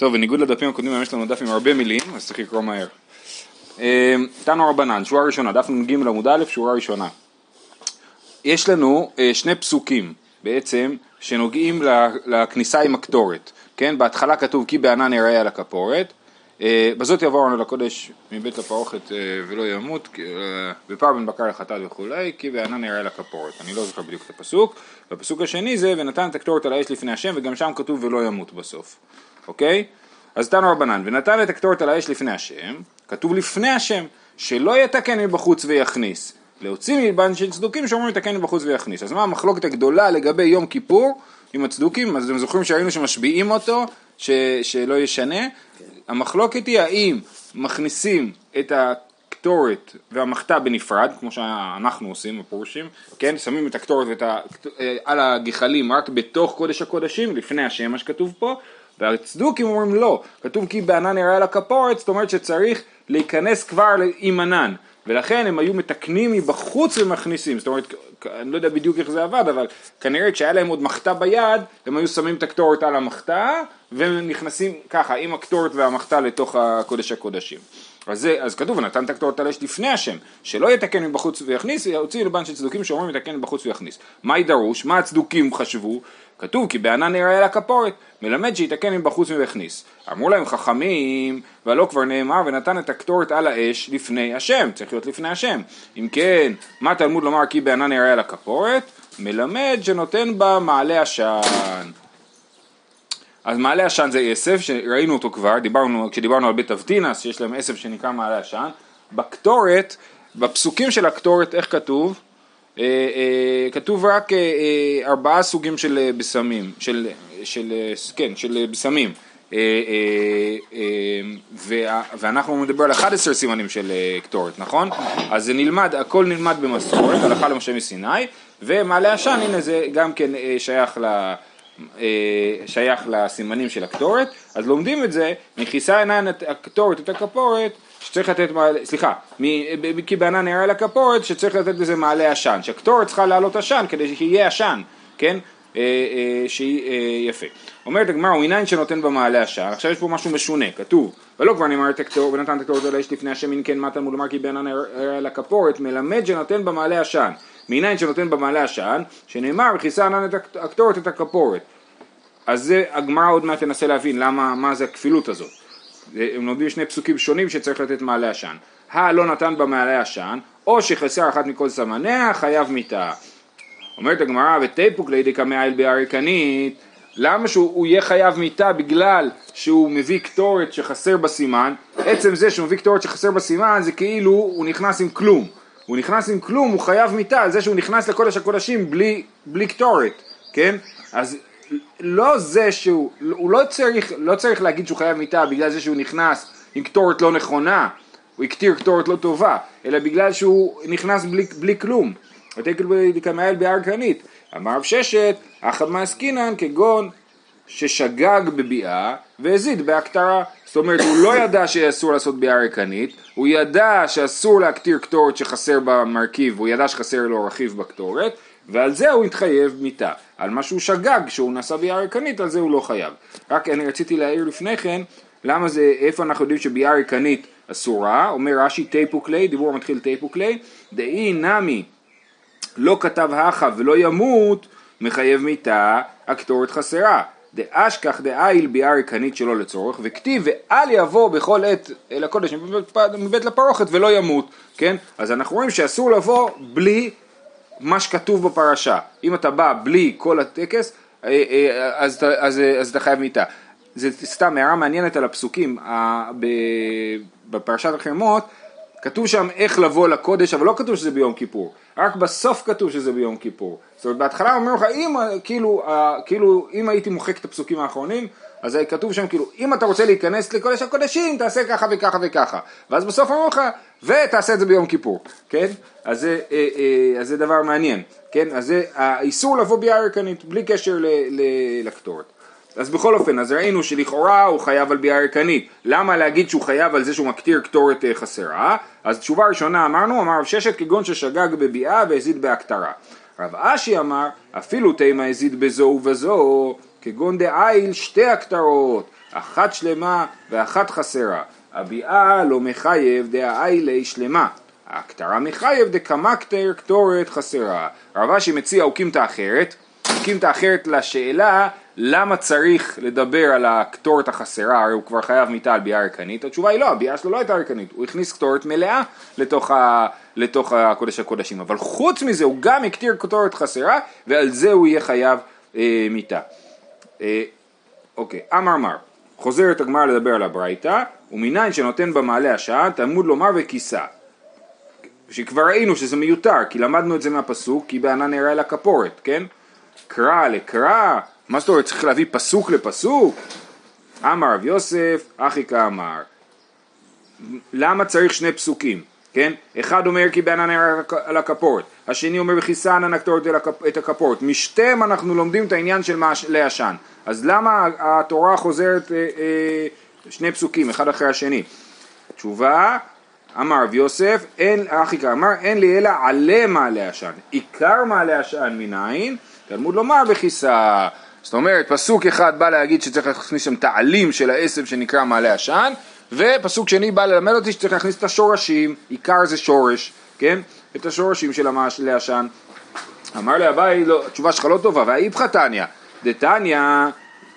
טוב, בניגוד לדפים הקודמים, יש לנו דף עם הרבה מילים, אז צריך לקרוא מהר. אה, תנו רבנן, שורה ראשונה, דף נ"ג עמוד א', שורה ראשונה. יש לנו אה, שני פסוקים בעצם שנוגעים לכניסה עם הקטורת, כן? בהתחלה כתוב כי בענן יראה על הכפורת, אה, בזאת יבוא ארנו לקודש מבית לפרוכת ולא ימות, בפר בן בקר לחטאת וכולי, כי בענן יראה על הכפורת. אני לא זוכר בדיוק את הפסוק. והפסוק השני זה ונתן את הקטורת על האש לפני השם, וגם שם כתוב ולא ימות בסוף. אוקיי? אז תנו רבנן, ונתן את הקטורת על האש לפני השם, כתוב לפני השם, שלא יתקן מבחוץ ויכניס. להוציא מלבן של צדוקים שאומרים יתקן מבחוץ ויכניס. אז מה המחלוקת הגדולה לגבי יום כיפור עם הצדוקים? אז אתם זוכרים שראינו שמשביעים אותו, ש, שלא ישנה? כן. המחלוקת היא האם מכניסים את הקטורת והמחתה בנפרד, כמו שאנחנו עושים, הפורשים, כן? שמים את הקטורת ואת ה... על הגחלים רק בתוך קודש הקודשים, לפני השם, מה שכתוב פה, והצדוקים אומרים לא, כתוב כי בענן יראה על הכפורת, זאת אומרת שצריך להיכנס כבר עם ענן, ולכן הם היו מתקנים מבחוץ ומכניסים, זאת אומרת, אני לא יודע בדיוק איך זה עבד, אבל כנראה כשהיה להם עוד מחתה ביד, הם היו שמים את הקטורת על המחתה, ונכנסים ככה, עם הקטורת והמחתה לתוך הקודש הקודשים. אז, זה, אז כתוב, ונתן את הקטורת על אש לפני השם, שלא יתקן מבחוץ ויכניס, יוציא לבן של צדוקים שאומרים יתקן מבחוץ ויכניס. מה ידרוש? מה הצדוקים חשבו? כתוב כי בענן נראה על הכפורת, מלמד שיתקן מבחוץ ויכניס. אמרו להם חכמים, והלא כבר נאמר ונתן את הקטורת על האש לפני השם, צריך להיות לפני השם. אם כן, מה תלמוד לומר כי בענן נראה על הכפורת? מלמד שנותן בה מעלה עשן. אז מעלה עשן זה עשב, שראינו אותו כבר, דיברנו, כשדיברנו על בית אבטינס, שיש להם עשב שנקרא מעלה עשן. בקטורת, בפסוקים של הקטורת, איך כתוב? אה, אה, כתוב רק אה, ארבעה סוגים של בשמים, של, של, כן, של בשמים. ואנחנו מדבר על 11 סימנים של קטורת, נכון? אז זה נלמד, הכל נלמד במסורת, הלכה למשה מסיני, ומעלה עשן, הנה זה גם כן שייך ל... שייך לסימנים של הקטורת, אז לומדים את זה, מכיסה עיניים הקטורת את הכפורת שצריך לתת, סליחה, כי בענן נראה לכפורת שצריך לתת לזה מעלה עשן, שהקטורת צריכה לעלות עשן כדי שיהיה עשן, כן? אה, אה, שהיא אה, יפה. אומרת הגמרא, הוא עיניים שנותן במעלה עשן, עכשיו יש פה משהו משונה, כתוב, ולא כבר נאמר את הקטור ונתן את הקטורת על האש לפני השם אם כן מה תלמוד לומר כי בענן נראה לכפורת, מלמד שנותן במעלה עשן, מעיניים שנותן במעלה עשן, שנאמר וכיסה ענן את הקטורת את הכפורת. אז זה הגמרא עוד מעט תנסה להבין למה, מה זה הכפילות הזאת. הם לומדים שני פסוקים שונים שצריך לתת מעלה עשן. הלא נתן בה מעלה עשן, או שחסר אחת מכל סמניה, חייב מיתה. אומרת הגמרא, ותיפוק לידי קמאיל באריקנית, למה שהוא יהיה חייב מיתה בגלל שהוא מביא קטורת שחסר בסימן? עצם זה שהוא מביא קטורת שחסר בסימן זה כאילו הוא נכנס עם כלום. הוא נכנס עם כלום, הוא חייב מיתה על זה שהוא נכנס לקודש הקודשים בלי, בלי קטורת, כן? אז לא זה שהוא, הוא לא צריך, לא צריך להגיד שהוא חייב מיתה בגלל זה שהוא נכנס עם קטורת לא נכונה, הוא הקטיר קטורת לא טובה, אלא בגלל שהוא נכנס בלי, בלי כלום. ותקל דקמאל בהר קנית. אמר רב ששת, אחד מעסקינן כגון ששגג בביאה והזיד בהקטרה. זאת אומרת, הוא לא ידע שאסור לעשות ביאה ריקנית, הוא ידע שאסור להקטיר קטורת שחסר במרכיב, הוא ידע שחסר לו רכיב בקטורת, ועל זה הוא התחייב מיתה. על מה שהוא שגג, שהוא נשא ביער ריקנית, על זה הוא לא חייב. רק אני רציתי להעיר לפני כן, למה זה, איפה אנחנו יודעים שביער ריקנית אסורה, אומר רש"י תיפוק ליה, דיבור מתחיל תיפוק ליה, דאי נמי לא כתב הכה ולא ימות, מחייב מיתה, הקטורת חסרה. דאשכח דאיל ביער ריקנית שלא לצורך, וכתיב ואל יבוא בכל עת אל הקודש מבית, לפרוכת ולא ימות, כן? אז אנחנו רואים שאסור לבוא בלי מה שכתוב בפרשה. אם אתה בא בלי כל הטקס, אה, אה, אז, אז, אז אתה חייב מיתה. זה סתם הערה מעניינת על הפסוקים. בפרשת החרמות כתוב שם איך לבוא לקודש, אבל לא כתוב שזה ביום כיפור. רק בסוף כתוב שזה ביום כיפור. זאת אומרת, בהתחלה אומר לך, אם, כאילו, כאילו, אם הייתי מוחק את הפסוקים האחרונים, אז כתוב שם כאילו, אם אתה רוצה להיכנס לקודש הקודשים, תעשה ככה וככה וככה. ואז בסוף אומרים לך, ותעשה את זה ביום כיפור, כן? אז זה, אה, אה, אז זה דבר מעניין, כן? אז זה האיסור לבוא ביער ריקנית, בלי קשר לקטורת. אז בכל אופן, אז ראינו שלכאורה הוא חייב על ביאה ריקנית. למה להגיד שהוא חייב על זה שהוא מקטיר קטורת אה, חסרה? אז תשובה ראשונה אמרנו, אמר רב ששת כגון ששגג בביאה והזיד בהקטרה. רב אשי אמר, אפילו תימא הזיד בזו ובזו, כגון דאיל שתי הקטרות. אחת שלמה ואחת חסרה. הביאה לא מחייב דאיילי שלמה. הכתרה מחייב דקמקטר קטורת חסרה. רב אשי מציע אוקימתא אחרת, אוקימתא אחרת לשאלה למה צריך לדבר על הקטורת החסרה, הרי הוא כבר חייב מיתה על ביאה ריקנית, התשובה היא לא, הביאה שלו לא הייתה ריקנית, הוא הכניס קטורת מלאה לתוך, ה, לתוך הקודש הקודשים, אבל חוץ מזה הוא גם הקטיר קטורת חסרה, ועל זה הוא יהיה חייב אה, מיתה. אה, אוקיי, אמר מר, חוזרת הגמרא לדבר על הברייתא, ומניין שנותן במעלה השעה, תלמוד לומר וכיסה. שכבר ראינו שזה מיותר, כי למדנו את זה מהפסוק, כי בענן נראה אל הכפורת, כן? קרא לקרא, מה זאת אומרת, צריך להביא פסוק לפסוק? אמר רב יוסף, אחי כאמר. למה צריך שני פסוקים? כן? אחד אומר כי בענן על הכפורת, השני אומר וכיסה ענן הקטורת את הכפורת. משתיהם אנחנו לומדים את העניין של מעלה עשן. אז למה התורה חוזרת אה, אה, שני פסוקים, אחד אחרי השני? תשובה, אמר רב יוסף, אין, אחי כאמר, אין לי אלא עלה מעלה עשן. עיקר מעלה עשן מניין? תלמוד לומר וכיסה. זאת אומרת, פסוק אחד בא להגיד שצריך להכניס שם תעלים של העשב שנקרא מעלה עשן, ופסוק שני בא ללמד אותי שצריך להכניס את השורשים, עיקר זה שורש, כן? את השורשים של המעלה עשן. אמר לי אביי, לא, התשובה שלך לא טובה, והאיפכא תניא, דתניא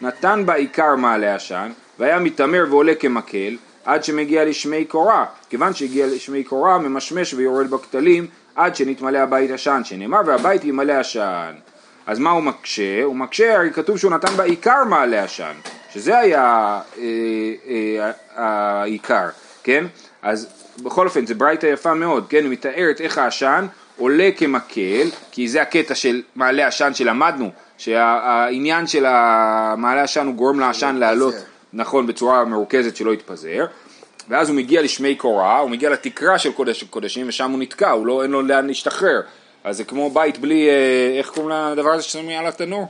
נתן בה עיקר מעלה עשן, והיה מתעמר ועולה כמקל, עד שמגיע לשמי קורה, כיוון שהגיע לשמי קורה, ממשמש ויורד בכתלים, עד שנתמלא הבית עשן, שנאמר והבית ימלא עשן. אז מה הוא מקשה? הוא מקשה, הרי כתוב שהוא נתן בעיקר מעלה עשן, שזה היה אה, אה, העיקר, כן? אז בכל אופן, זו ברייתא יפה מאוד, כן? היא מתארת איך העשן עולה כמקל, כי זה הקטע של מעלה עשן שלמדנו, שהעניין של המעלה עשן הוא גורם לעשן לעלות, נכון, בצורה מרוכזת שלא יתפזר. ואז הוא מגיע לשמי קורה, הוא מגיע לתקרה של קודש קודשים ושם הוא נתקע, הוא לא, אין לו לאן להשתחרר. אז זה כמו בית בלי, אה, איך קוראים לדבר הזה ששמים על התנור?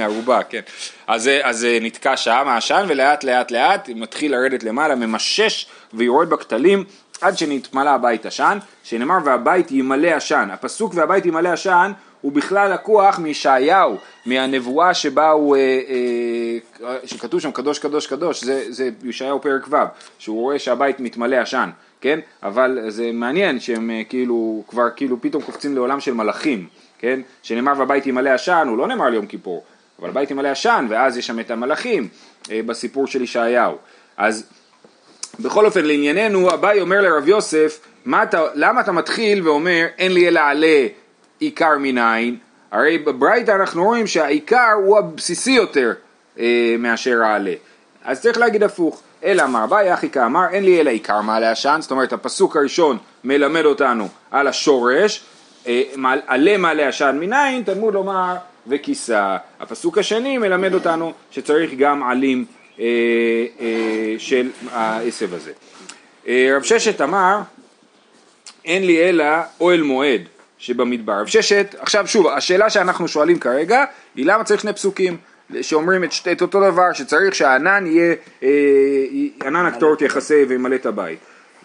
ערובה, כן. אז זה נתקע שם העשן ולאט לאט לאט מתחיל לרדת למעלה, ממשש ויורד בכתלים עד שנתמלא הבית עשן, שנאמר והבית ימלא עשן. הפסוק והבית ימלא עשן הוא בכלל לקוח מישעיהו, מהנבואה שבה הוא, אה, אה, שכתוב שם קדוש קדוש קדוש, זה, זה ישעיהו פרק ו', שהוא רואה שהבית מתמלא עשן. כן? אבל זה מעניין שהם אה, כאילו, כבר כאילו פתאום קופצים לעולם של מלאכים, כן? שנאמר והבית ימלא עשן, הוא לא נאמר ליום כיפור, אבל הבית ימלא עשן, ואז יש שם את המלאכים אה, בסיפור של ישעיהו. אז בכל אופן לענייננו, אביי אומר לרב יוסף, אתה, למה אתה מתחיל ואומר אין לי אלא עלה עיקר מניין? הרי בברייתא אנחנו רואים שהעיקר הוא הבסיסי יותר אה, מאשר העלה. אז צריך להגיד הפוך. אלא אמר אביי אחי כאמר אין לי אלא עיקר מעלה עשן, זאת אומרת הפסוק הראשון מלמד אותנו על השורש, אה, עלה מעלה עשן מניין, תלמוד לומר וכיסה. הפסוק השני מלמד אותנו שצריך גם עלים אה, אה, של העשב הזה. אה, רב ששת אמר אין לי אלא אוהל מועד שבמדבר. רב ששת, עכשיו שוב, השאלה שאנחנו שואלים כרגע היא למה צריך שני פסוקים? שאומרים את, את אותו דבר, שצריך שהענן יהיה, אה, ענן הקטורת יחסה וימלא את הבית,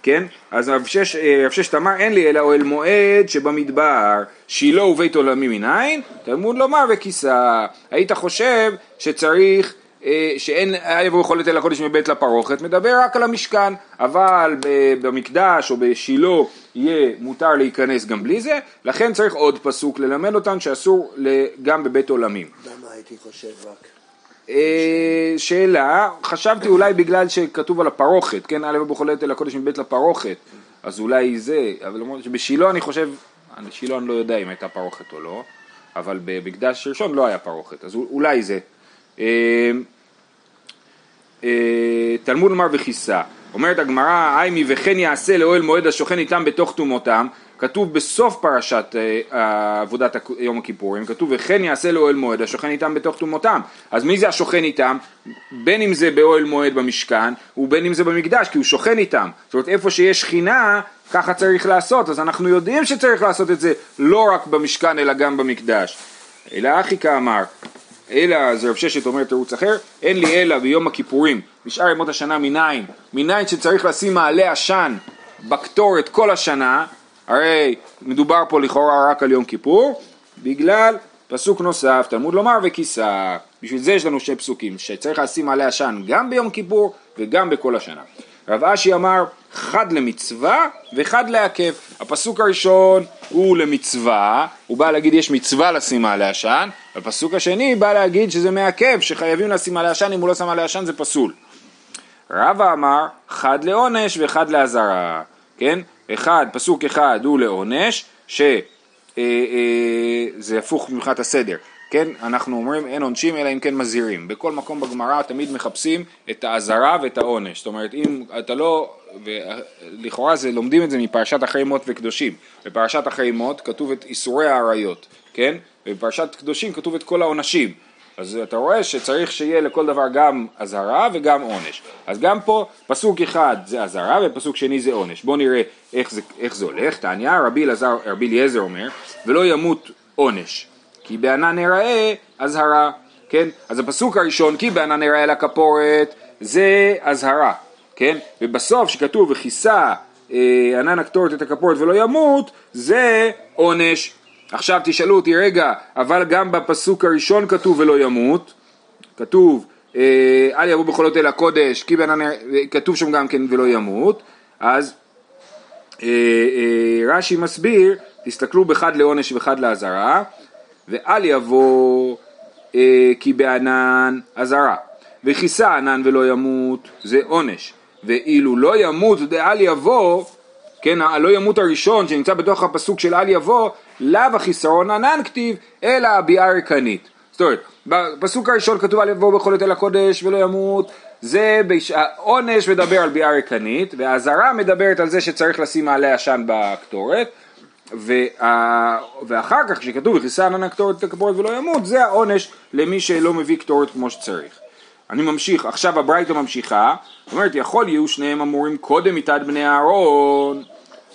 כן? אז רב שש, אה, רב ששת אמר אין לי אלא אוהל מועד שבמדבר, שילה ובית עולמי מניין, תלמוד לומר וכיסה. היית חושב שצריך אה, שאין יבוא יכולת אל הקודש מבית לפרוכת, מדבר רק על המשכן, אבל במקדש או בשילה יהיה מותר להיכנס גם בלי זה, לכן צריך עוד פסוק ללמד אותן שאסור גם בבית עולמים. הייתי חושב רק? אה, שאלה, חשבתי אולי בגלל שכתוב על הפרוכת, כן, א' יכולת אל הקודש מבית לפרוכת, אז אולי זה, אבל למרות שבשילה אני חושב, בשילה אני לא יודע אם הייתה פרוכת או לא, אבל במקדש ראשון לא היה פרוכת, אז אולי זה. אה, אה, תלמוד לומר וכיסה, אומרת הגמרא, היימי וכן יעשה לאוהל מועד השוכן איתם בתוך טומאותם, כתוב בסוף פרשת אה, עבודת יום הכיפורים, כתוב וכן יעשה לאוהל מועד השוכן איתם בתוך טומאותם, אז מי זה השוכן איתם? בין אם זה באוהל מועד במשכן ובין אם זה במקדש, כי הוא שוכן איתם, זאת אומרת איפה שיש שכינה ככה צריך לעשות, אז אנחנו יודעים שצריך לעשות את זה לא רק במשכן אלא גם במקדש. אלא אחי כאמר, אלא, אז רב ששת אומר תירוץ אחר, אין לי אלא ביום הכיפורים, בשאר ימות השנה מניין, מניין שצריך לשים מעלה עשן בקטורת כל השנה, הרי מדובר פה לכאורה רק על יום כיפור, בגלל פסוק נוסף, תלמוד לומר וכיסה, בשביל זה יש לנו שני פסוקים, שצריך לשים עלי עשן גם ביום כיפור וגם בכל השנה. רב אשי אמר חד למצווה וחד לעכב. הפסוק הראשון הוא למצווה, הוא בא להגיד יש מצווה לשים מעלה עשן, הפסוק השני בא להגיד שזה מעכב, שחייבים לשים מעלה עשן, אם הוא לא שם מעלה עשן זה פסול. רבא אמר חד לעונש וחד לאזהרה, כן? אחד, פסוק אחד הוא לעונש, שזה אה, אה, הפוך מבחינת הסדר, כן? אנחנו אומרים אין עונשים אלא אם כן מזהירים. בכל מקום בגמרא תמיד מחפשים את האזהרה ואת העונש. זאת אומרת, אם אתה לא, ולכאורה זה, לומדים את זה מפרשת אחרי מות וקדושים. בפרשת אחרי מות כתוב את איסורי האריות, כן? ובפרשת קדושים כתוב את כל העונשים. אז אתה רואה שצריך שיהיה לכל דבר גם אזהרה וגם עונש. אז גם פה פסוק אחד זה אזהרה ופסוק שני זה עונש. בואו נראה איך זה, איך זה הולך. תעניא רבי אליעזר אומר ולא ימות עונש כי בענן יראה אזהרה, כן? אז הפסוק הראשון כי בענן יראה לכפורת זה אזהרה, כן? ובסוף שכתוב וכיסה אה, ענן הקטורת את הכפורת ולא ימות זה עונש עכשיו תשאלו אותי, רגע, אבל גם בפסוק הראשון כתוב ולא ימות, כתוב אה, אל יבוא בחולות אל הקודש, כי בן כתוב שם גם כן ולא ימות, אז אה, אה, רש"י מסביר, תסתכלו בחד לעונש וחד לאזהרה, ואל יבוא כי בענן אזהרה, וכיסה ענן ולא ימות זה עונש, ואילו לא ימות דאל יבוא כן, הלא ימות הראשון שנמצא בתוך הפסוק של אל יבוא, לאו החיסרון ענן כתיב, אלא הביאה ריקנית. זאת אומרת, בפסוק הראשון כתוב אל יבוא בכל עת אל הקודש ולא ימות, זה בש... העונש מדבר על ביאה ריקנית, והאזהרה מדברת על זה שצריך לשים מעלה עשן בקטורת, וה... ואחר כך כשכתוב וכיסה ענן הקטורת את ולא ימות, זה העונש למי שלא מביא קטורת כמו שצריך. אני ממשיך, עכשיו הברייתא ממשיכה, אומרת יכול יהיו שניהם אמורים קודם מיתת בני אהרון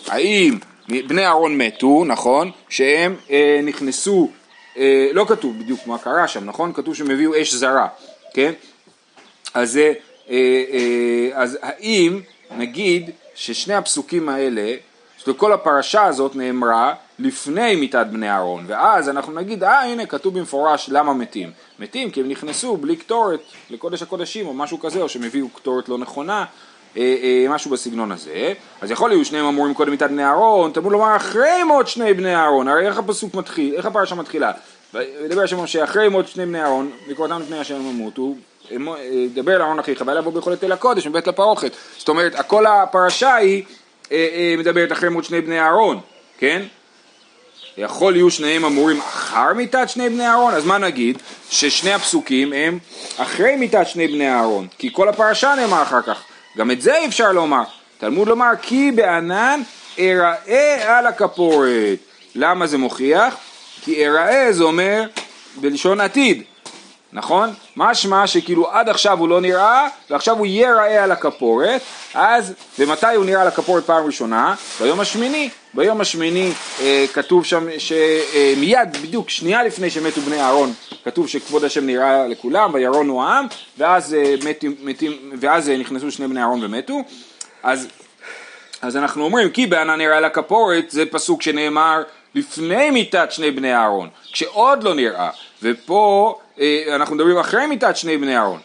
האם בני אהרון מתו, נכון, שהם אה, נכנסו, אה, לא כתוב בדיוק מה קרה שם, נכון? כתוב שהם הביאו אש זרה, כן? אז, אה, אה, אז האם נגיד ששני הפסוקים האלה, זאת אומרת כל הפרשה הזאת נאמרה לפני מיתת בני אהרון, ואז אנחנו נגיד, אה הנה כתוב במפורש למה מתים. מתים כי הם נכנסו בלי קטורת לקודש הקודשים או משהו כזה, או שהם הביאו קטורת לא נכונה, אה, אה, משהו בסגנון הזה, אז יכול להיות שניהם אמורים קודם מיתת בני אהרון, תמוד לומר אחרי מות שני בני אהרון, הרי איך הפסוק מתחיל, איך הפרשה מתחילה? ידבר השם משה אחרי מות שני בני אהרון, וקוראתם לפני השם ימותו, אה, דבר אל אהרון אחיך ואל יבוא ביכולת אל הקודש מבית לפרוכת, זאת אומרת כל הפרשה היא מדברת אחרי מות שני בני אהרון, כן? יכול יהיו שניהם אמורים אחר מיתת שני בני אהרון, אז מה נגיד? ששני הפסוקים הם אחרי מיתת שני בני אהרון, כי כל הפרשה נאמר אחר כך. גם את זה אי אפשר לומר. תלמוד לומר כי בענן אראה על הכפורת. למה זה מוכיח? כי אראה זה אומר בלשון עתיד, נכון? משמע שכאילו עד עכשיו הוא לא נראה ועכשיו הוא יהיה ראה על הכפורת אז ומתי הוא נראה על הכפורת פעם ראשונה? ביום השמיני ביום השמיני אה, כתוב שם שמיד אה, בדיוק שנייה לפני שמתו בני אהרון כתוב שכבוד השם נראה לכולם וירונו העם ואז, אה, מתים, מתים, ואז אה, נכנסו שני בני אהרון ומתו אז, אז אנחנו אומרים כי בענן נראה על הכפורת זה פסוק שנאמר לפני מיתת שני בני אהרון כשעוד לא נראה ופה אה, אנחנו מדברים אחרי מיתת שני בני אהרון.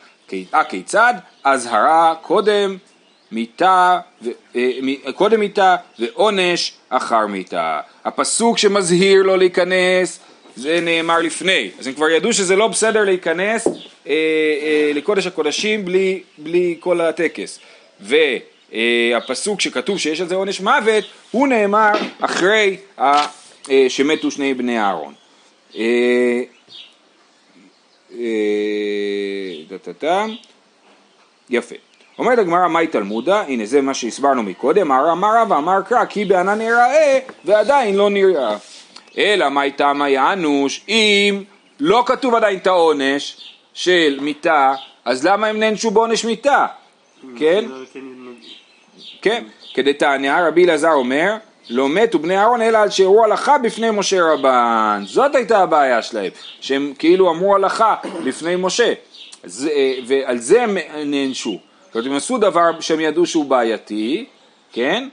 אה, כיצד? אזהרה קודם מיתה, אה, קודם מיתה ועונש אחר מיתה. הפסוק שמזהיר לא להיכנס זה נאמר לפני, אז הם כבר ידעו שזה לא בסדר להיכנס אה, אה, לקודש הקודשים בלי, בלי כל הטקס. והפסוק שכתוב שיש על זה עונש מוות, הוא נאמר אחרי ה, אה, שמתו שני בני אהרון. אה, אה, יפה. אומרת הגמרא מהי תלמודה, הנה זה מה שהסברנו מקודם, אמר אמר רבא אמר קרא כי בענן יראה ועדיין לא נראה. אלא מהי תמה יענוש אם לא כתוב עדיין את העונש של מיתה, אז למה הם נענשו בעונש מיתה? כן? כן, כדתניא רבי אלעזר אומר לא מתו בני אהרון אלא על שהראו הלכה בפני משה רבן. זאת הייתה הבעיה שלהם, שהם כאילו אמרו הלכה לפני משה, זה, ועל זה הם נענשו. זאת אומרת, הם עשו דבר שהם ידעו שהוא בעייתי, כן?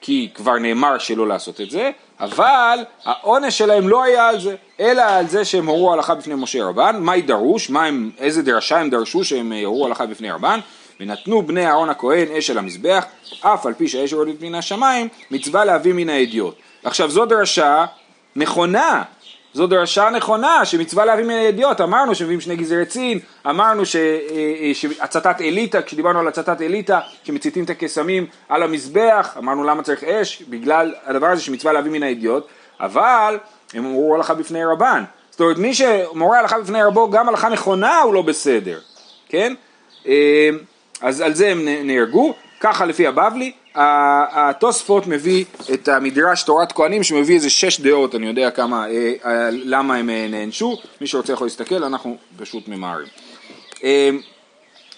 כי כבר נאמר שלא לעשות את זה, אבל העונש שלהם לא היה על זה, אלא על זה שהם הורו הלכה בפני משה רבן, מה ידרוש, מה הם, איזה דרשה הם דרשו שהם הורו הלכה בפני רבן, ונתנו בני אהרון הכהן אש על המזבח, אף על פי שהאש יורדת מן השמיים, מצווה להביא מן האדיוט. עכשיו זו דרשה נכונה, זו דרשה נכונה שמצווה להביא מן הידיעות, אמרנו שמביאים שני גזרי צין, אמרנו ש, אה, שהצתת אליטה, כשדיברנו על הצתת אליטה, שמציתים את הקסמים על המזבח, אמרנו למה צריך אש, בגלל הדבר הזה שמצווה להביא מן הידיעות, אבל הם אמרו הלכה בפני רבן, זאת אומרת מי שמורה הלכה בפני רבו גם הלכה נכונה הוא לא בסדר, כן? אז על זה הם נהרגו, ככה לפי הבבלי, התוספות מביא את המדרש תורת כהנים שמביא איזה שש דעות, אני יודע כמה, אה, אה, למה הם אה, נענשו, מי שרוצה יכול להסתכל, אנחנו פשוט ממהרים.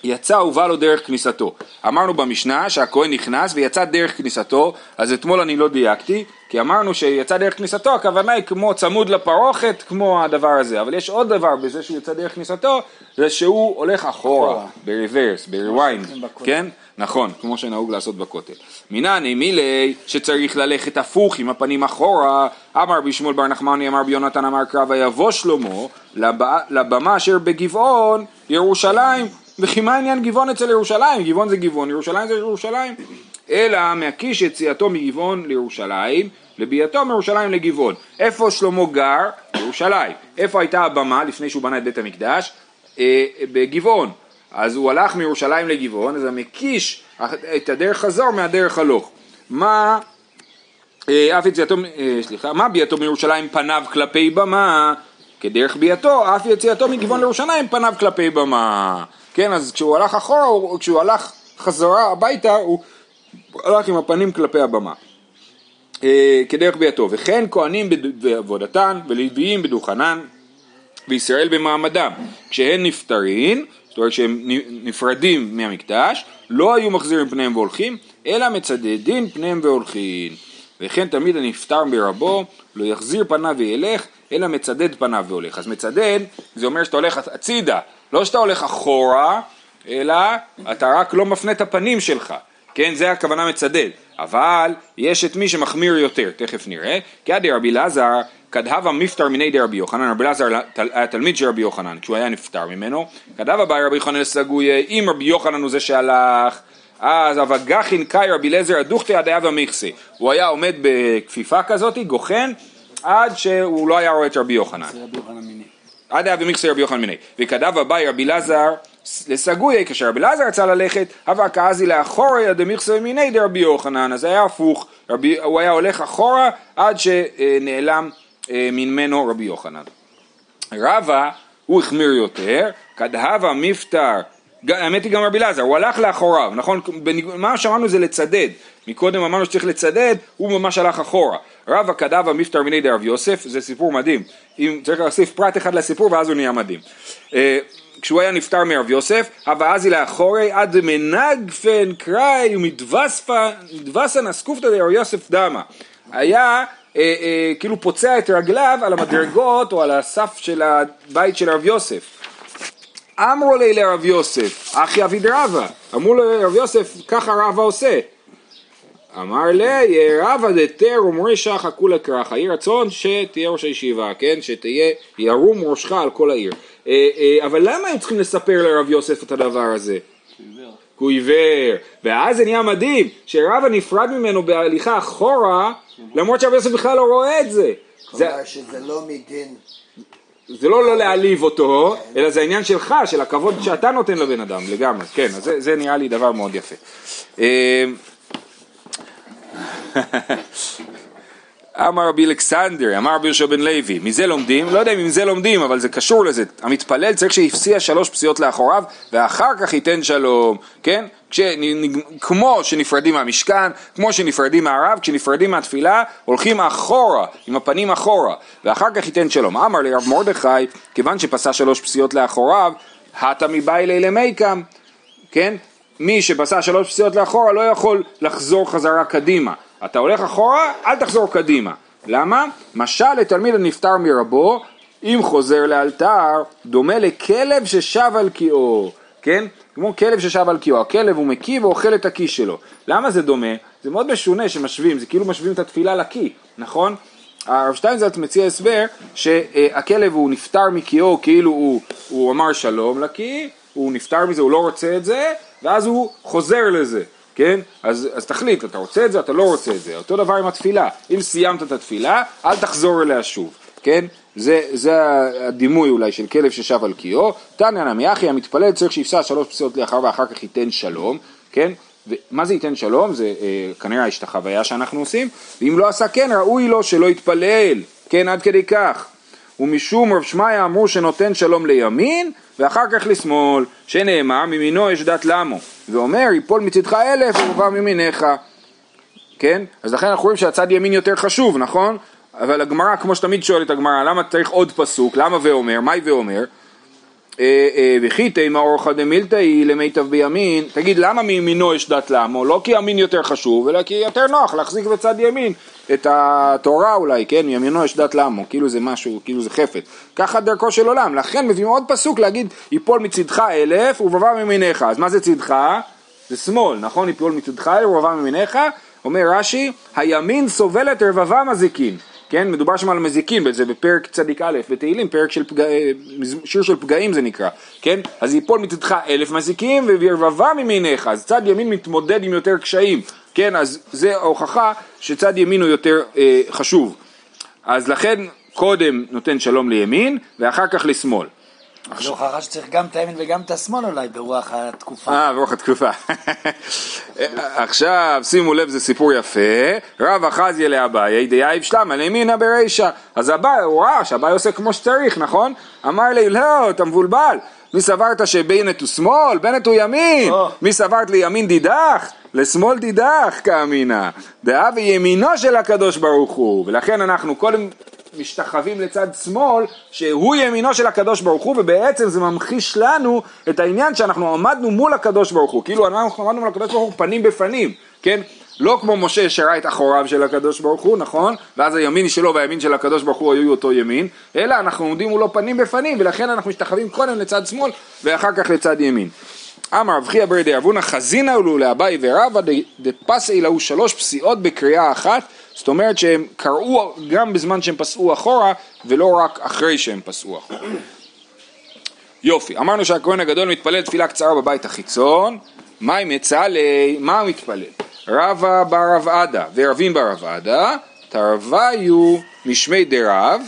יצא ובא לו דרך כניסתו. אמרנו במשנה שהכהן נכנס ויצא דרך כניסתו, אז אתמול אני לא דייקתי, כי אמרנו שיצא דרך כניסתו, הכוונה היא כמו צמוד לפרוכת, כמו הדבר הזה, אבל יש עוד דבר בזה שהוא יצא דרך כניסתו, זה שהוא הולך אחורה, ב reverse, ב rewind, כן? נכון, כמו שנהוג לעשות בכותל. מנא הני מילי שצריך ללכת הפוך עם הפנים אחורה, אמר רבי שמואל בר נחמני, אמר רבי יונתן, אמר קרא ויבוא שלמה לבמה אשר בגבעון ירושלים, וכי מה עניין גבעון אצל ירושלים? גבעון זה גבעון, ירושלים זה ירושלים. אלא מקיש יציאתו מגבעון לירושלים, לביאתו מירושלים לגבעון. איפה שלמה גר? ירושלים. איפה הייתה הבמה לפני שהוא בנה את בית המקדש? אה, בגבעון. אז הוא הלך מירושלים לגבעון, אז המקיש את הדרך חזור מהדרך הלוך. מה אה, אף יציאתו, אה, סליחה, מה ביאתו מירושלים פניו כלפי במה? כדרך ביאתו, אף יציאתו מגבעון לירושלים פניו כלפי במה. כן, אז כשהוא הלך אחורה, כשהוא הלך חזרה הביתה, הוא הלך עם הפנים כלפי הבמה. אה, כדרך ביאתו, וכן כהנים בעבודתן ולוויים בדוכנן וישראל במעמדם, כשהן נפטרין זאת אומרת שהם נפרדים מהמקדש, לא היו מחזירים פניהם והולכים, אלא מצדדין פניהם והולכים. וכן תמיד הנפטר ברבו, לא יחזיר פניו וילך, אלא מצדד פניו והולך. אז מצדד, זה אומר שאתה הולך הצידה, לא שאתה הולך אחורה, אלא אתה רק לא מפנה את הפנים שלך. כן, זה הכוונה מצדד. אבל יש את מי שמחמיר יותר, תכף נראה. כי עדי רבי אלעזר כדהבה מפטר מיני די רבי יוחנן, רבי אלעזר היה תלמיד של רבי יוחנן, כשהוא היה נפטר ממנו, כדהבה באי רבי יוחנן לסגויה, אם רבי יוחנן הוא זה שהלך, אז אבגחין קאי רבי אליעזר הדוכתא עד אבא מכסה, הוא היה עומד בכפיפה כזאת, גוחן, עד שהוא לא היה רואה את רבי יוחנן. עד אבא מכסה רבי יוחנן מיני, וכדהבה באי רבי אלעזר לסגויה, כאשר רבי אלעזר רצה ללכת, הווה כאזי לאחורי דמכסה מיני דרבי יוחנן, אז היה הפוך, רבי, הוא היה הולך אחורה עד שנעלם אה, ממנו רבי יוחנן. רבא הוא החמיר יותר, כדהבה מפטר, האמת היא גם רבי אלעזר, הוא הלך לאחוריו, נכון? מה שאמרנו זה לצדד, מקודם אמרנו שצריך לצדד, הוא ממש הלך אחורה. רבא כדהבה מפטר מיני דרב יוסף, זה סיפור מדהים, אם צריך להוסיף פרט אחד לסיפור ואז הוא נהיה מדהים. אה, כשהוא היה נפטר מרב יוסף, הווה אזי לאחורי עד מנגפן קראי ומדבסן אסקופתא דרב יוסף דמה. היה אה, אה, כאילו פוצע את רגליו על המדרגות או על הסף של הבית של רב יוסף. אמרו לי לרב יוסף, אחי אבי דרבה, אמרו לרב יוסף, ככה רבא עושה. אמר לי, רבא דתר ומרי שחא כולה כרחה, יהי רצון שתהיה ראש הישיבה, כן, שתהיה, ירום ראשך על כל העיר. אה, אה, אבל למה הם צריכים לספר לרב יוסף את הדבר הזה? כי הוא עיוור, ואז זה נהיה מדהים, שרבא נפרד ממנו בהליכה אחורה, למרות שהרב יוסף בכלל לא רואה את זה. כלומר שזה לא מדין. זה לא לא להעליב אותו, אלא זה העניין שלך, של הכבוד שאתה נותן לבן אדם, לגמרי, כן, אז זה, זה נראה לי דבר מאוד יפה. אמר רבי אלכסנדר, אמר רבי יהושע בן לוי, מזה לומדים, לא יודע אם זה לומדים, אבל זה קשור לזה, המתפלל צריך שיפסיע שלוש פסיעות לאחוריו, ואחר כך ייתן שלום, כן? כש, כמו שנפרדים מהמשכן, כמו שנפרדים מהרב, כשנפרדים מהתפילה, הולכים אחורה, עם הפנים אחורה, ואחר כך ייתן שלום. אמר לי רב מרדכי, כיוון שפסע שלוש פסיעות לאחוריו, הטה מביילי למיקם, כן? מי שפסע שלוש פסיעות לאחורה לא יכול לחזור חזרה קדימה. אתה הולך אחורה, אל תחזור קדימה. למה? משל לתלמיד הנפטר מרבו, אם חוזר לאלתר, דומה לכלב ששב על קיאו. כן? כמו כלב ששב על קיאו, הכלב הוא מקיא ואוכל את הקיא שלו. למה זה דומה? זה מאוד משונה שמשווים, זה כאילו משווים את התפילה לקיא, נכון? הרב שטיינזלץ מציע הסבר שהכלב הוא נפטר מקיאו כאילו הוא, הוא אמר שלום לקיא, הוא נפטר מזה, הוא לא רוצה את זה, ואז הוא חוזר לזה, כן? אז, אז תחליט, אתה רוצה את זה, אתה לא רוצה את זה. אותו דבר עם התפילה, אם סיימת את התפילה, אל תחזור אליה שוב, כן? זה, זה הדימוי אולי של כלב ששב על קיאו. תניא נמי אחי, המתפלל צריך שיפסע שלוש פסיעות לאחר ואחר כך ייתן שלום, כן? ומה זה ייתן שלום? זה אה, כנראה ההשתחוויה שאנחנו עושים, ואם לא עשה כן ראוי לו שלא יתפלל, כן עד כדי כך. ומשום רב שמעיה אמרו שנותן שלום לימין ואחר כך לשמאל, שנאמר ממינו יש דת למו, ואומר יפול מצדך אלף ובא ממיניך, כן? אז לכן אנחנו רואים שהצד ימין יותר חשוב, נכון? אבל הגמרא, כמו שתמיד שואלת הגמרא, למה צריך עוד פסוק? למה ואומר? מהי ואומר? אה, אה, וכי תימא אורחא דמילתאי למיטב בימין, תגיד למה מימינו יש דת לעמו? לא כי ימין יותר חשוב, אלא כי יותר נוח להחזיק בצד ימין את התורה אולי, כן? מימינו יש דת לעמו, כאילו זה משהו, כאילו זה חפץ. ככה דרכו של עולם, לכן מביאים עוד פסוק להגיד יפול מצדך אלף ובבא ממיניך, אז מה זה צדך? זה שמאל, נכון? יפול מצדך אלף ובבא ממיניך, אומר רש"י, הימין סובל את רבבה מזיקין. כן, מדובר שם על מזיקין, זה בפרק צדיק א' בתהילים, פרק של פגע... שיר של פגעים זה נקרא, כן? אז יפול מצדך אלף מזיקים וירבבה ממיניך, אז צד ימין מתמודד עם יותר קשיים, כן? אז זה ההוכחה שצד ימין הוא יותר אה, חשוב. אז לכן קודם נותן שלום לימין ואחר כך לשמאל. זו הוכחה שצריך גם את הימין וגם את השמאל אולי ברוח התקופה. אה, ברוח התקופה. עכשיו, שימו לב, זה סיפור יפה. רבא חזייה לאביי, דיהיב שלמא לימינא ברישא. אז אביי, הוא ראה שאביי עושה כמו שצריך, נכון? אמר ליה, לא, אתה מבולבל. מי סברת שבנט הוא שמאל? בנט הוא ימין. מי סברת לימין דידך? לשמאל דידך קאמינא. דהוי ימינו של הקדוש ברוך הוא. ולכן אנחנו קודם משתחווים לצד שמאל, שהוא ימינו של הקדוש ברוך הוא, ובעצם זה ממחיש לנו את העניין שאנחנו עמדנו מול הקדוש ברוך הוא, כאילו אנחנו עמדנו מול הקדוש ברוך הוא פנים בפנים, כן? לא כמו משה שראה את אחוריו של הקדוש ברוך הוא, נכון? ואז הימין שלו והימין של הקדוש ברוך הוא היו אותו ימין, אלא אנחנו עומדים מולו פנים בפנים, ולכן אנחנו משתחווים קודם לצד שמאל, ואחר כך לצד ימין. אמר רב חייא ברי דאבונה חזינא לו לאביי ורבא דפסי להו שלוש פסיעות בקריאה אחת זאת אומרת שהם קראו גם בזמן שהם פסעו אחורה ולא רק אחרי שהם פסעו אחורה. יופי, אמרנו שהכהן הגדול מתפלל תפילה קצרה בבית החיצון, מה אם יצא ל... מה הוא מתפלל? רבא ברב עדה ורבים ברב עדה, תרוויו משמי דרב,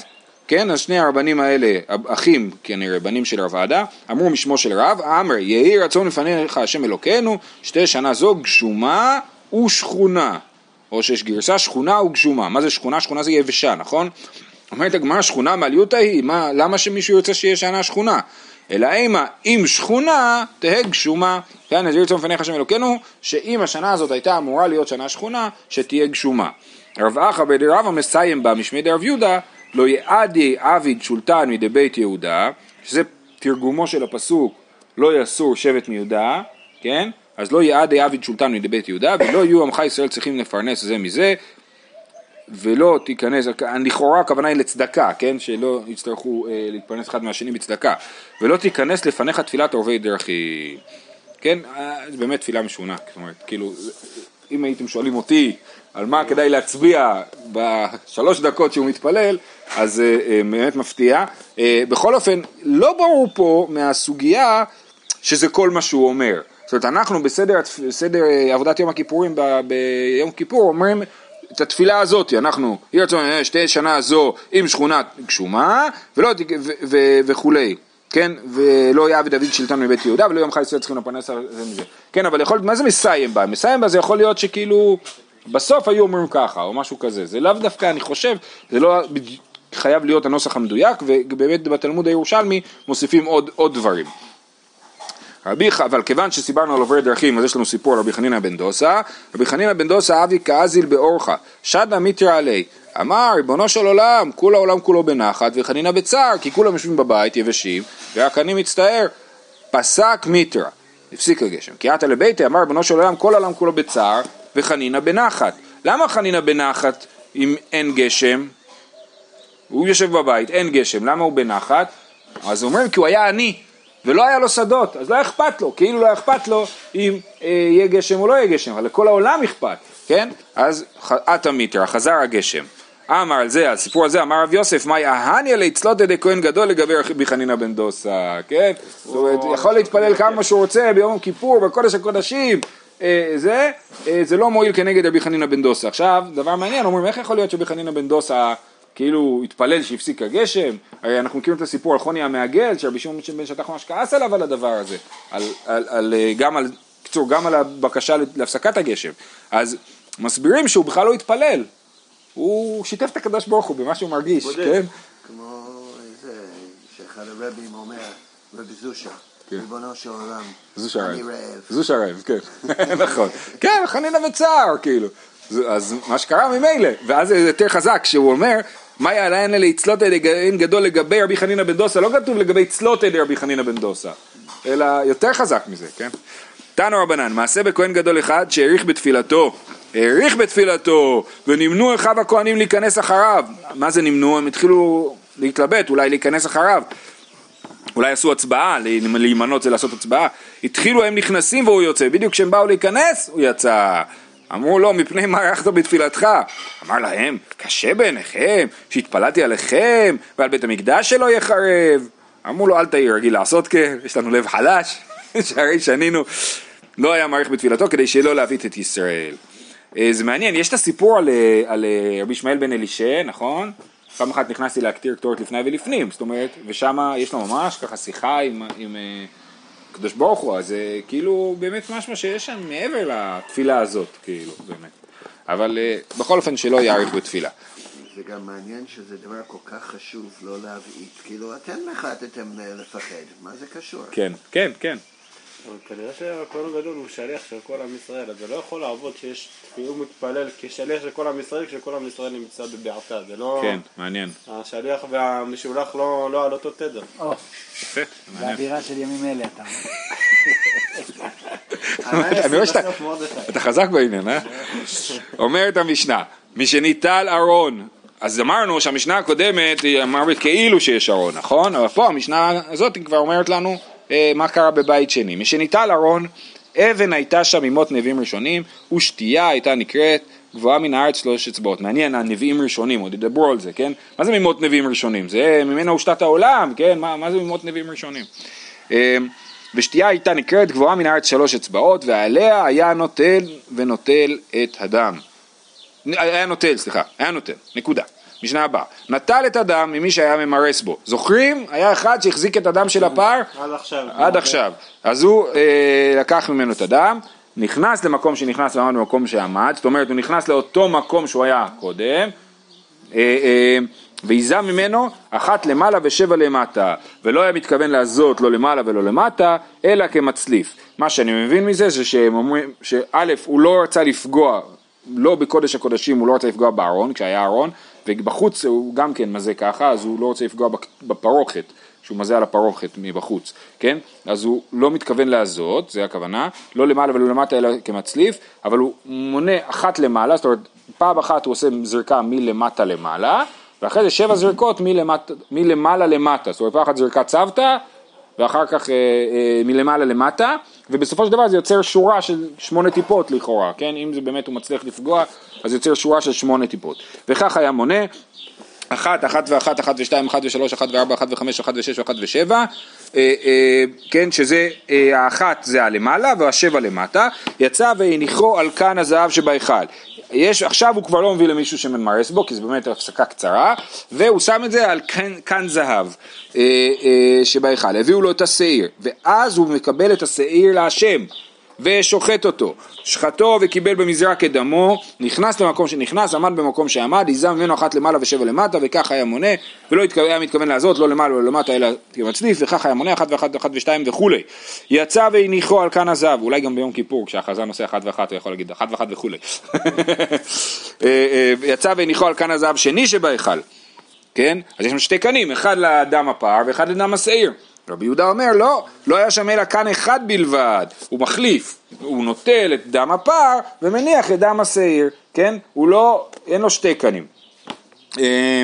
כן, אז שני הרבנים האלה, אחים כנראה, בנים של רב עדה, אמרו משמו של רב, אמר יהי רצון לפניך השם אלוקינו, שתי שנה זו גשומה ושכונה. או שיש גרסה שכונה וגשומה. מה זה שכונה? שכונה זה יבשה, נכון? אומרת הגמרא שכונה מעליותא היא, מה, למה שמישהו ירצה שיהיה שנה שכונה? אלא אימה, אם שכונה, תהא גשומה. כן, אז ירצון לפניך השם אלוקינו, שאם השנה הזאת הייתה אמורה להיות שנה שכונה, שתהיה גשומה. רב אחא בדרבא מסיים בה משמי דרב יהודה, לא יעדי עביד שולטן מדי בית יהודה, שזה תרגומו של הפסוק, לא יסור שבט מיהודה, כן? אז לא יעדי עביד שולטן מדי בית יהודה, ולא יהיו עמך ישראל צריכים לפרנס זה מזה, ולא תיכנס, לכאורה הכוונה היא לצדקה, כן? שלא יצטרכו אה, להתפרנס אחד מהשני בצדקה. ולא תיכנס לפניך תפילת עורבי דרכי. כן? אה, זו באמת תפילה משונה. זאת אומרת, כאילו, אם הייתם שואלים אותי על מה כדאי להצביע בשלוש דקות שהוא מתפלל, אז אה, אה, באמת מפתיע. אה, בכל אופן, לא ברור פה מהסוגיה שזה כל מה שהוא אומר. זאת אומרת, אנחנו בסדר, בסדר אה, עבודת יום הכיפורים ב, ביום כיפור אומרים את התפילה הזאת, אנחנו, יהי רצון שתי שנה זו עם שכונה גשומה ולא, ו, ו, וכולי, כן, ולא יעבד דוד שלטון מבית יהודה ולא יום חי ישראל צריכים לפרנס על זה מזה, כן, אבל יכול מה זה מסיים בה? מסיים בה זה יכול להיות שכאילו בסוף היו אומרים ככה או משהו כזה, זה לאו דווקא, אני חושב, זה לא חייב להיות הנוסח המדויק ובאמת בתלמוד הירושלמי מוסיפים עוד, עוד דברים. רבי, אבל כיוון שסיברנו על עוברי דרכים, אז יש לנו סיפור על רבי חנינא בן דוסה, רבי חנינא בן דוסה אבי כאזיל באורחה, שדא מיתרא עלי, אמר ריבונו של עולם, כול העולם כולו בנחת וחנינא בצער, כי כולם יושבים בבית יבשים, ורק אני מצטער, פסק מיתרא, הפסיק הגשם, כי עתה לביתי, אמר ריבונו של עולם, כל העולם כולו בצער, וחנינא בנחת. למה חנינא בנחת אם אין גשם? הוא יושב בבית, אין גשם, למה הוא בנחת? אז אומרים כי הוא היה עני, ולא היה לו שדות, אז לא היה אכפת לו, כאילו לא היה אכפת לו אם אה, יהיה גשם או לא יהיה גשם, אבל לכל העולם אכפת, כן? אז עתה מיתרא, חזר הגשם. אמר על זה, הסיפור הזה, אמר רב יוסף, מאי אהניה ליצלות ידי כהן גדול לגבי רבי חנינא בן דוסה, כן? זאת אומרת, יכול להתפלל כמה שהוא רוצה ביום כיפור, בקודש הקודשים, אה, זה, אה, זה לא מועיל כנגד רבי חנינא בן דוסה. עכשיו, דבר מעניין, אומרים, איך יכול להיות שרבי חנינא בן דוסה כאילו התפלל שהפסיק הגשם, הרי אנחנו מכירים את הסיפור על חוני המעגל, שרבי שמעון בן שטח ממש כעס עליו על הדבר הזה, על, על, על, אה, גם על, קצור, גם על הבקשה להפסקת הגשם. אז מסבירים שהוא בכלל לא התפלל, הוא שיתף את הקדוש ברוך הוא במה שהוא מרגיש, בודד. כן? כמו זה, שאחד הרבים אומר, רבי זושה, כן. ריבונו של עולם. אני רעב. זו שרעב, כן. נכון. כן, חנינא בצער, כאילו. אז מה שקרה ממילא, ואז זה יותר חזק, שהוא אומר, מה יעלן אלה יצלוט ידי גאין גדול לגבי רבי חנינא בן דוסה, לא כתוב לגבי צלוט ידי רבי חנינא בן דוסה, אלא יותר חזק מזה, כן? תנו רבנן, מעשה בכהן גדול אחד שהאריך בתפילתו, האריך בתפילתו, ונמנו אחיו הכהנים להיכנס אחריו. מה זה נמנו? הם התחילו להתלבט, אולי להיכנס אחריו. אולי עשו הצבעה, להימנות זה לעשות הצבעה, התחילו הם נכנסים והוא יוצא, בדיוק כשהם באו להיכנס הוא יצא. אמרו לו, מפני מה ערכת בתפילתך? אמר להם, קשה בעיניכם, שהתפללתי עליכם, ועל בית המקדש שלא יחרב. אמרו לו, אל תעיר, רגיל לעשות כן, יש לנו לב חלש, שהרי שנינו, לא היה מעריך בתפילתו כדי שלא להביט את ישראל. אה, זה מעניין, יש את הסיפור על, אה, על אה, רבי ישמעאל בן אלישע, נכון? פעם אחת נכנסתי להקטיר קטורת לפני ולפנים, זאת אומרת, ושם יש לו ממש ככה שיחה עם, עם הקדוש ברוך הוא, אז זה כאילו באמת משמע שיש שם מעבר לתפילה הזאת, כאילו, באמת. אבל אה, בכל אופן שלא יאריך בתפילה. זה גם מעניין שזה דבר כל כך חשוב לא להבעיט, כאילו אתם החלטתם אה, לפחד, מה זה קשור? כן, כן, כן. אבל כנראה שהכהן הגדול הוא שליח של כל עם ישראל, אז זה לא יכול לעבוד שיש, הוא מתפלל כשליח של כל עם ישראל, כשכל עם ישראל נמצא בבעתה, זה לא... כן, מעניין. השליח והמשולח לא לא על אותו תדר. או, יפה, מעניין. באווירה של ימים אלה אתה. אני רואה שאתה בסוף מרדכי. אתה חזק בעניין, אה? אומרת המשנה, משניטל ארון, אז אמרנו שהמשנה הקודמת היא אמרת כאילו שיש ארון, נכון? אבל פה המשנה הזאת כבר אומרת לנו מה קרה בבית שני. משניטל ארון, אבן הייתה שם ממות נביאים ראשונים, ושתייה הייתה נקראת גבוהה מן הארץ שלוש אצבעות. מעניין, הנביאים ראשונים, עוד ידברו על זה, כן? מה זה ממות נביאים ראשונים? זה ממנה הושתת העולם, כן? מה, מה זה ממות נביאים ראשונים? אה, ושתייה הייתה נקראת גבוהה מן הארץ שלוש אצבעות, ועליה היה נוטל ונוטל את הדם. היה נוטל, סליחה, היה נוטל, נקודה. משנה הבאה, נטל את הדם ממי שהיה ממרס בו. זוכרים? היה אחד שהחזיק את הדם של הפר עד עכשיו. עד עכשיו. אז הוא אה, לקח ממנו את הדם, נכנס למקום שנכנס ועמד במקום שעמד, זאת אומרת הוא נכנס לאותו מקום שהוא היה קודם, אה, אה, ויזם ממנו אחת למעלה ושבע למטה, ולא היה מתכוון לעזות לא למעלה ולא למטה, אלא כמצליף. מה שאני מבין מזה זה שהם אומרים, שא' הוא לא רצה לפגוע, לא בקודש הקודשים הוא לא רצה לפגוע בארון, כשהיה ארון, ובחוץ הוא גם כן מזה ככה, אז הוא לא רוצה לפגוע בפרוכת. שהוא מזה על הפרוכת מבחוץ, כן? אז הוא לא מתכוון לעזות, זה הכוונה, לא למעלה ולא למטה אלא כמצליף, אבל הוא מונה אחת למעלה, זאת אומרת פעם אחת הוא עושה זריקה מלמטה למעלה, ואחרי זה שבע זריקות מלמטה, מלמעלה למטה, זאת אומרת פעם אחת זריקת צוותא, ואחר כך אה, אה, מלמעלה למטה, ובסופו של דבר זה יוצר שורה של שמונה טיפות לכאורה, כן? אם זה באמת הוא מצליח לפגוע, אז יוצר שורה של שמונה טיפות. וכך היה מונה, אחת, אחת ואחת, אחת ושתיים, אחת ושלוש, אחת וארבע, אחת וחמש, אחת ושש, אחת ושבע, אה, כן, שזה, האחת זה הלמעלה והשבע למטה, יצא והניחו על כאן הזהב שבהיכל. יש, עכשיו הוא כבר לא מביא למישהו שממרס בו, כי זו באמת הפסקה קצרה, והוא שם את זה על כאן, כאן זהב אה, אה, שבהיכל, הביאו לו את השעיר, ואז הוא מקבל את השעיר להשם. ושוחט אותו, שחטו וקיבל במזרק את דמו, נכנס למקום שנכנס, עמד במקום שעמד, היזה ממנו אחת למעלה ושבע למטה, וכך היה מונה, ולא התכוון- היה מתכוון לעזות, לא למעלה ולא למטה, אלא כמצליף, וכך היה מונה, אחת ואחת ואחת ושתיים וכולי. יצא והניחו על כאן הזהב, אולי גם ביום כיפור, כשהחזן עושה אחת ואחת, הוא יכול להגיד אחת ואחת וכולי. אה, אה, יצא והניחו על כאן הזהב שני שבהיכל. כן? אז יש לנו שתי קנים, אחד לדם הפר ואחד לדם השעיר. רבי יהודה אומר לא, לא היה שם אלא כאן אחד בלבד, הוא מחליף, הוא נוטל את דם הפר ומניח את דם השעיר, כן? הוא לא, אין לו שתי קנים. אה,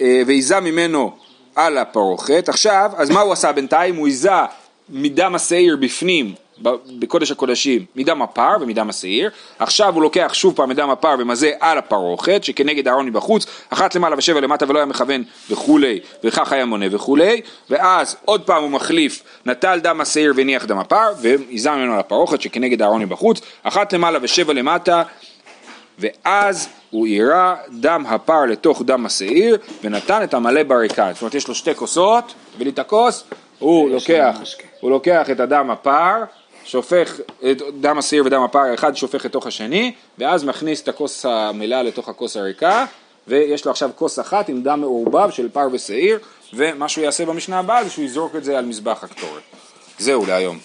אה, ויזה ממנו על הפרוכת. עכשיו, אז מה הוא עשה בינתיים? הוא היזה מדם השעיר בפנים, בקודש הקודשים, מדם הפר ומדם השעיר. עכשיו הוא לוקח שוב פעם מדם הפר ומזה על הפרוכת, שכנגד הארון מבחוץ, אחת למעלה ושבע למטה ולא היה מכוון וכולי, וכך היה מונה וכולי. ואז עוד פעם הוא מחליף, נטל דם השעיר והניח דם הפר, והיזה ממנו על הפרוכת, שכנגד הארון מבחוץ, אחת למעלה ושבע למטה. ואז הוא יירה דם הפר לתוך דם השעיר ונתן את המלא בריקן. זאת אומרת יש לו שתי כוסות, הביא לי את הכוס, הוא לוקח, הוא לוקח את הדם הפר, שופך את דם השעיר ודם הפר, אחד שופך לתוך השני, ואז מכניס את הכוס המלאה לתוך הכוס הריקה, ויש לו עכשיו כוס אחת עם דם מעורבב של פר ושעיר, ומה שהוא יעשה במשנה הבאה זה שהוא יזרוק את זה על מזבח הקטורת. זהו להיום.